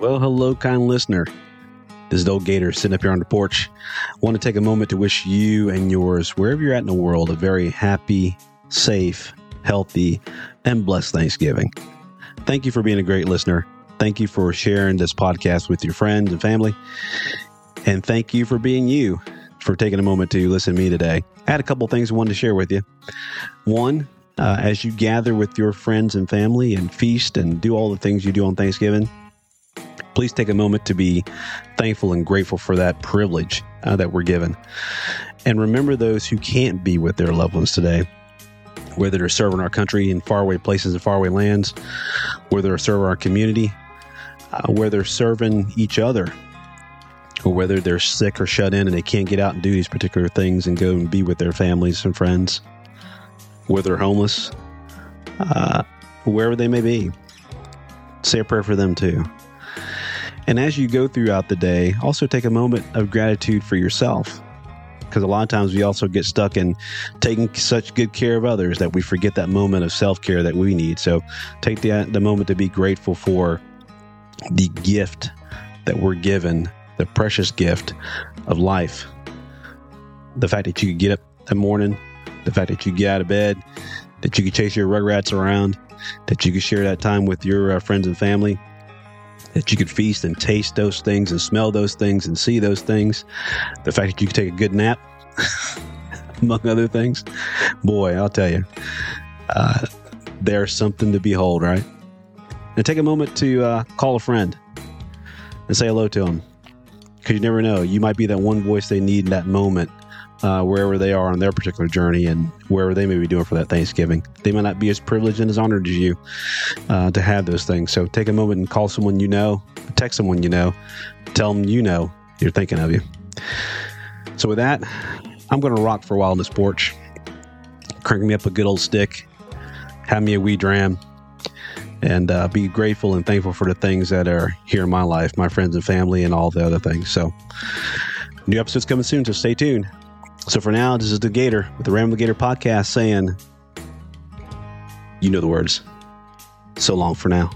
Well, hello, kind listener. This is old Gator sitting up here on the porch. I want to take a moment to wish you and yours, wherever you're at in the world, a very happy, safe, healthy, and blessed Thanksgiving. Thank you for being a great listener. Thank you for sharing this podcast with your friends and family. And thank you for being you, for taking a moment to listen to me today. I had a couple things I wanted to share with you. One, uh, as you gather with your friends and family and feast and do all the things you do on Thanksgiving, please take a moment to be thankful and grateful for that privilege uh, that we're given. And remember those who can't be with their loved ones today, whether they're serving our country in faraway places and faraway lands, whether they're serving our community, uh, whether they're serving each other, or whether they're sick or shut in and they can't get out and do these particular things and go and be with their families and friends, whether they're homeless, uh, wherever they may be. Say a prayer for them too. And as you go throughout the day, also take a moment of gratitude for yourself. Because a lot of times we also get stuck in taking such good care of others that we forget that moment of self care that we need. So take the, the moment to be grateful for the gift that we're given, the precious gift of life. The fact that you get up that morning, the fact that you get out of bed, that you could chase your rugrats around, that you could share that time with your uh, friends and family that you could feast and taste those things and smell those things and see those things. The fact that you could take a good nap, among other things. Boy, I'll tell you, uh, there's something to behold, right? And take a moment to uh, call a friend and say hello to them. Because you never know, you might be that one voice they need in that moment uh, wherever they are on their particular journey and wherever they may be doing for that Thanksgiving. They might not be as privileged and as honored as you uh, to have those things. So take a moment and call someone you know, text someone you know, tell them you know you're thinking of you. So with that, I'm going to rock for a while on this porch, crank me up a good old stick, have me a wee dram, and uh, be grateful and thankful for the things that are here in my life, my friends and family, and all the other things. So, new episodes coming soon, so stay tuned. So for now, this is the Gator with the Ramble Gator podcast saying, you know the words. So long for now.